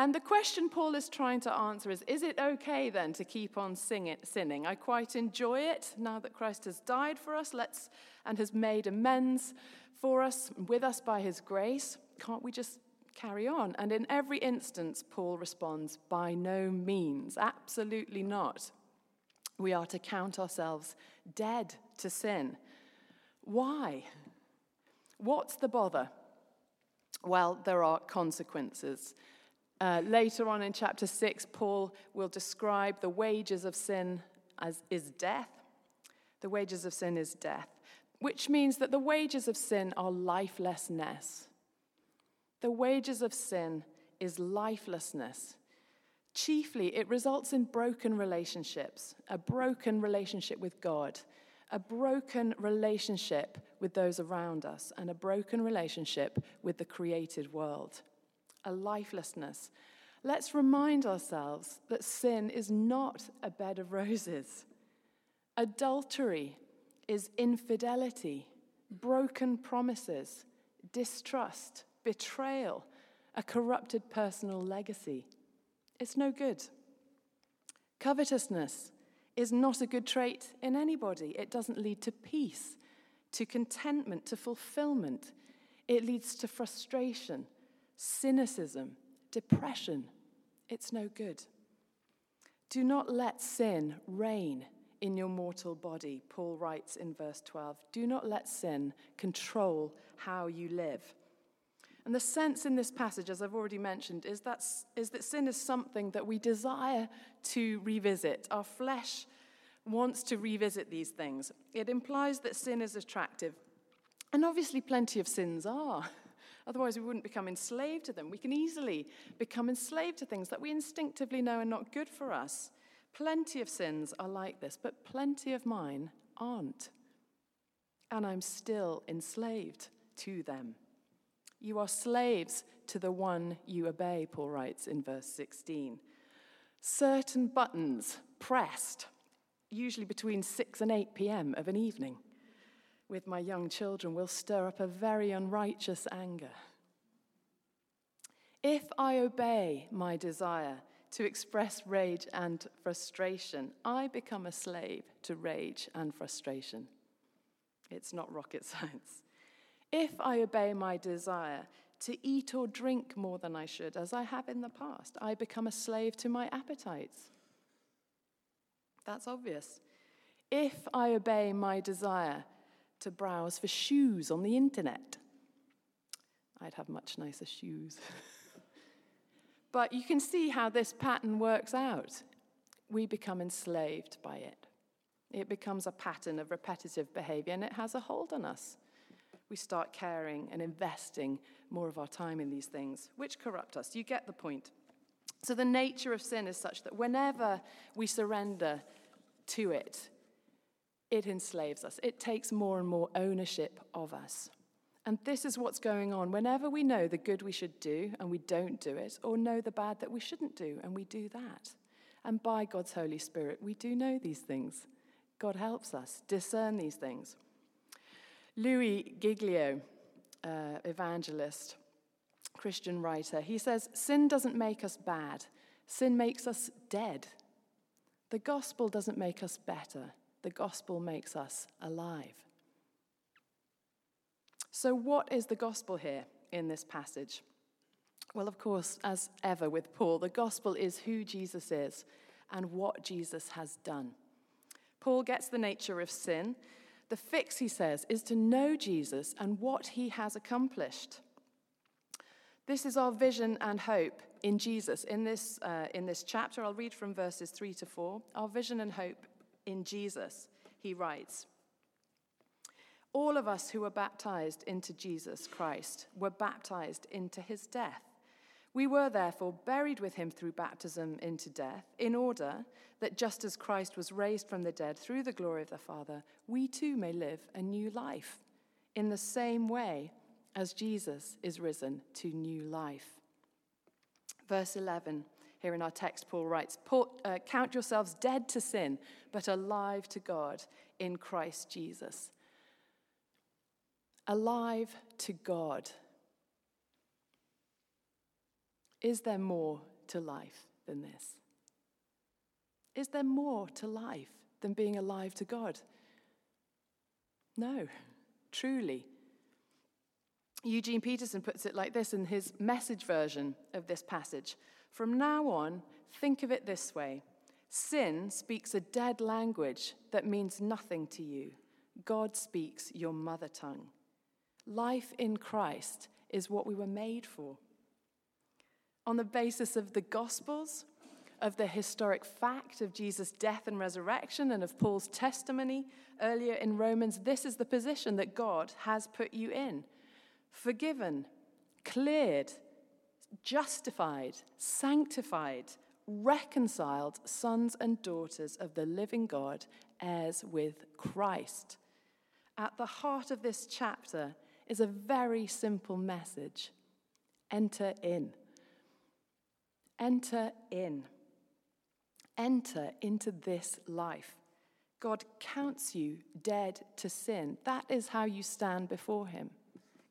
And the question Paul is trying to answer is Is it okay then to keep on sing sinning? I quite enjoy it now that Christ has died for us let's, and has made amends for us, with us by his grace. Can't we just carry on? And in every instance, Paul responds, By no means, absolutely not. We are to count ourselves dead to sin. Why? What's the bother? Well, there are consequences. Uh, later on in chapter 6, Paul will describe the wages of sin as is death. The wages of sin is death, which means that the wages of sin are lifelessness. The wages of sin is lifelessness. Chiefly, it results in broken relationships, a broken relationship with God, a broken relationship with those around us, and a broken relationship with the created world, a lifelessness. Let's remind ourselves that sin is not a bed of roses. Adultery is infidelity, broken promises, distrust, betrayal, a corrupted personal legacy. It's no good. Covetousness is not a good trait in anybody. It doesn't lead to peace, to contentment, to fulfillment. It leads to frustration, cynicism, depression. It's no good. Do not let sin reign in your mortal body, Paul writes in verse 12. Do not let sin control how you live. And the sense in this passage, as I've already mentioned, is that, is that sin is something that we desire to revisit. Our flesh wants to revisit these things. It implies that sin is attractive. And obviously, plenty of sins are. Otherwise, we wouldn't become enslaved to them. We can easily become enslaved to things that we instinctively know are not good for us. Plenty of sins are like this, but plenty of mine aren't. And I'm still enslaved to them. You are slaves to the one you obey, Paul writes in verse 16. Certain buttons pressed, usually between 6 and 8 p.m. of an evening, with my young children will stir up a very unrighteous anger. If I obey my desire to express rage and frustration, I become a slave to rage and frustration. It's not rocket science. If I obey my desire to eat or drink more than I should, as I have in the past, I become a slave to my appetites. That's obvious. If I obey my desire to browse for shoes on the internet, I'd have much nicer shoes. but you can see how this pattern works out. We become enslaved by it. It becomes a pattern of repetitive behavior and it has a hold on us we start caring and investing more of our time in these things, which corrupt us. You get the point. So, the nature of sin is such that whenever we surrender to it, it enslaves us. It takes more and more ownership of us. And this is what's going on. Whenever we know the good we should do and we don't do it, or know the bad that we shouldn't do and we do that. And by God's Holy Spirit, we do know these things. God helps us discern these things. Louis Giglio, uh, evangelist, Christian writer, he says, Sin doesn't make us bad, sin makes us dead. The gospel doesn't make us better, the gospel makes us alive. So, what is the gospel here in this passage? Well, of course, as ever with Paul, the gospel is who Jesus is and what Jesus has done. Paul gets the nature of sin the fix, he says, is to know Jesus and what he has accomplished. This is our vision and hope in Jesus. In this, uh, in this chapter, I'll read from verses 3 to 4. Our vision and hope in Jesus, he writes All of us who were baptized into Jesus Christ were baptized into his death. We were therefore buried with him through baptism into death, in order that just as Christ was raised from the dead through the glory of the Father, we too may live a new life, in the same way as Jesus is risen to new life. Verse 11, here in our text, Paul writes uh, Count yourselves dead to sin, but alive to God in Christ Jesus. Alive to God Is there more to life than this? Is there more to life than being alive to God? No, truly. Eugene Peterson puts it like this in his message version of this passage From now on, think of it this way sin speaks a dead language that means nothing to you. God speaks your mother tongue. Life in Christ is what we were made for. On the basis of the Gospels, of the historic fact of Jesus' death and resurrection, and of Paul's testimony earlier in Romans, this is the position that God has put you in forgiven, cleared, justified, sanctified, reconciled sons and daughters of the living God, heirs with Christ. At the heart of this chapter is a very simple message enter in. Enter in. Enter into this life. God counts you dead to sin. That is how you stand before Him.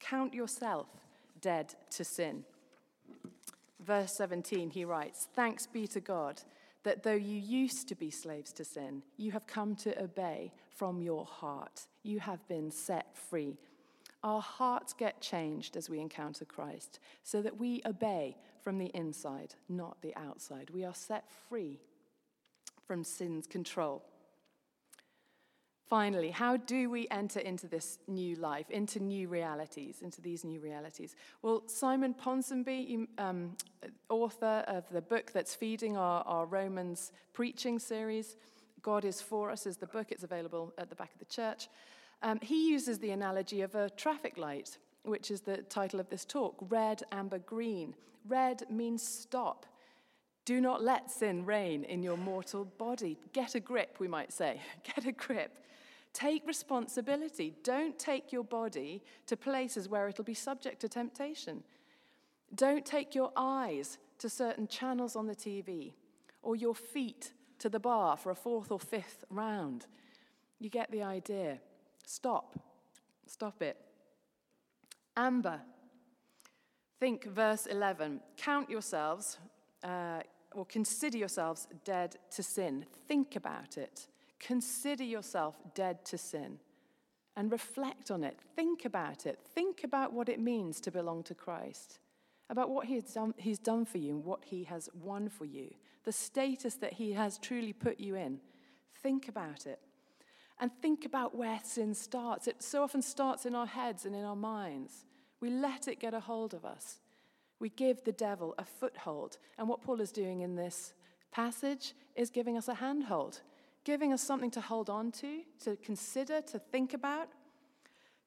Count yourself dead to sin. Verse 17, he writes Thanks be to God that though you used to be slaves to sin, you have come to obey from your heart. You have been set free. Our hearts get changed as we encounter Christ, so that we obey from the inside, not the outside. We are set free from sin's control. Finally, how do we enter into this new life, into new realities, into these new realities? Well, Simon Ponsonby, um, author of the book that's feeding our, our Romans preaching series, God is for Us is the book. It's available at the back of the church. Um, he uses the analogy of a traffic light, which is the title of this talk red, amber, green. Red means stop. Do not let sin reign in your mortal body. Get a grip, we might say. Get a grip. Take responsibility. Don't take your body to places where it'll be subject to temptation. Don't take your eyes to certain channels on the TV or your feet to the bar for a fourth or fifth round. You get the idea. Stop. Stop it. Amber. Think verse 11. Count yourselves, uh, or consider yourselves dead to sin. Think about it. Consider yourself dead to sin and reflect on it. Think about it. Think about what it means to belong to Christ, about what he done, He's done for you and what He has won for you, the status that He has truly put you in. Think about it. And think about where sin starts. It so often starts in our heads and in our minds. We let it get a hold of us. We give the devil a foothold. And what Paul is doing in this passage is giving us a handhold giving us something to hold on to, to consider, to think about,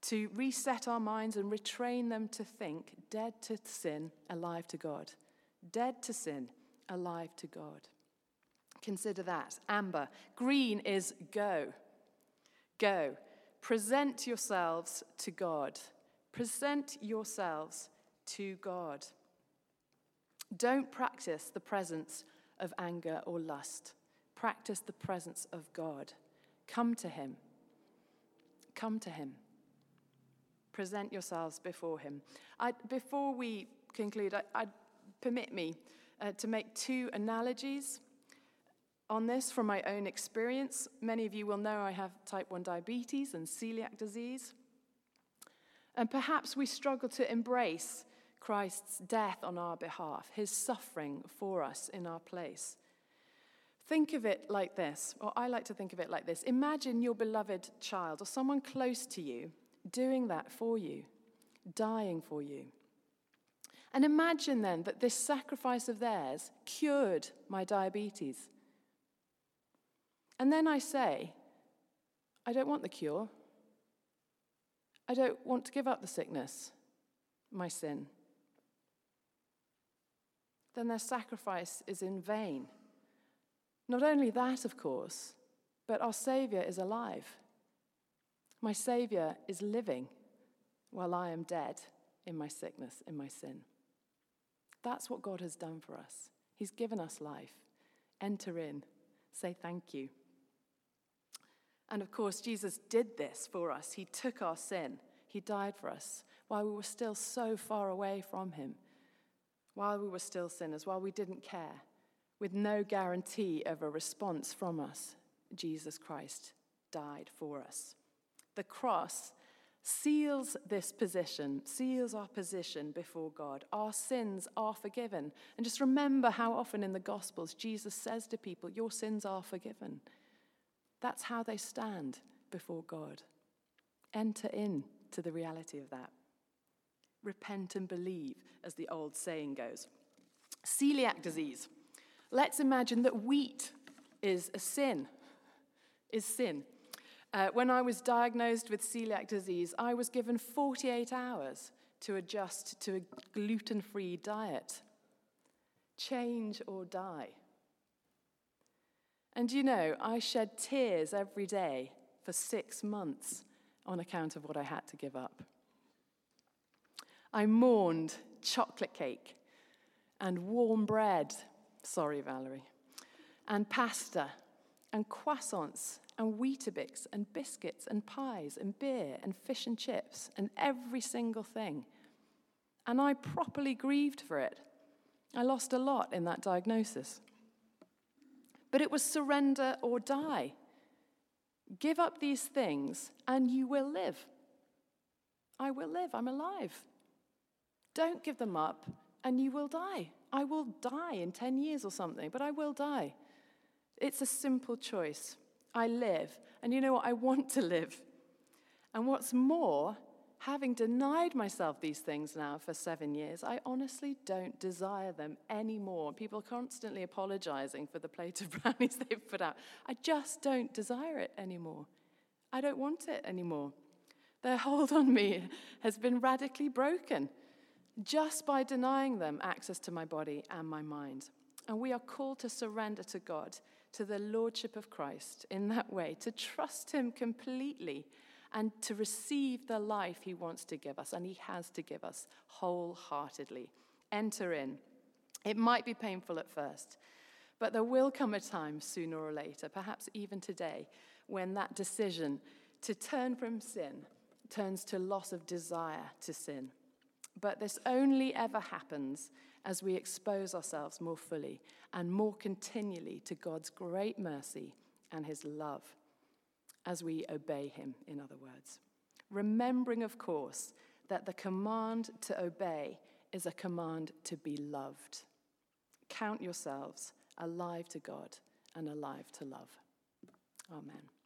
to reset our minds and retrain them to think dead to sin, alive to God. Dead to sin, alive to God. Consider that. Amber. Green is go. Go. Present yourselves to God. Present yourselves to God. Don't practice the presence of anger or lust practice the presence of God. Come to Him. Come to Him. Present yourselves before Him. I, before we conclude, I, I permit me uh, to make two analogies on this from my own experience. Many of you will know I have type 1 diabetes and celiac disease. And perhaps we struggle to embrace Christ's death on our behalf, his suffering for us in our place. Think of it like this, or I like to think of it like this. Imagine your beloved child or someone close to you doing that for you, dying for you. And imagine then that this sacrifice of theirs cured my diabetes. And then I say, I don't want the cure. I don't want to give up the sickness, my sin. Then their sacrifice is in vain. Not only that, of course, but our Savior is alive. My Savior is living while I am dead in my sickness, in my sin. That's what God has done for us. He's given us life. Enter in, say thank you. And of course, Jesus did this for us. He took our sin, He died for us while we were still so far away from Him. while we were still sinners, while we didn't care, with no guarantee of a response from us, Jesus Christ died for us. The cross seals this position, seals our position before God. Our sins are forgiven. And just remember how often in the Gospels Jesus says to people, Your sins are forgiven. That's how they stand before God. Enter in to the reality of that. Repent and believe, as the old saying goes. Celiac disease. Let's imagine that wheat is a sin, is sin. Uh, when I was diagnosed with celiac disease, I was given 48 hours to adjust to a gluten free diet. Change or die. And you know, I shed tears every day for six months on account of what I had to give up. I mourned chocolate cake and warm bread, sorry, Valerie, and pasta and croissants and Weetabix and biscuits and pies and beer and fish and chips and every single thing. And I properly grieved for it. I lost a lot in that diagnosis. But it was surrender or die. Give up these things and you will live. I will live. I'm alive. Don't give them up and you will die. I will die in 10 years or something, but I will die. It's a simple choice. I live. And you know what? I want to live. And what's more, having denied myself these things now for seven years, I honestly don't desire them anymore. People constantly apologizing for the plate of brownies they've put out. I just don't desire it anymore. I don't want it anymore. Their hold on me has been radically broken just by denying them access to my body and my mind. And we are called to surrender to God to the Lordship of Christ in that way, to trust Him completely and to receive the life He wants to give us, and He has to give us wholeheartedly. Enter in. It might be painful at first, but there will come a time sooner or later, perhaps even today, when that decision to turn from sin turns to loss of desire to sin. But this only ever happens as we expose ourselves more fully and more continually to God's great mercy and his love, as we obey him, in other words. Remembering, of course, that the command to obey is a command to be loved. Count yourselves alive to God and alive to love. Amen.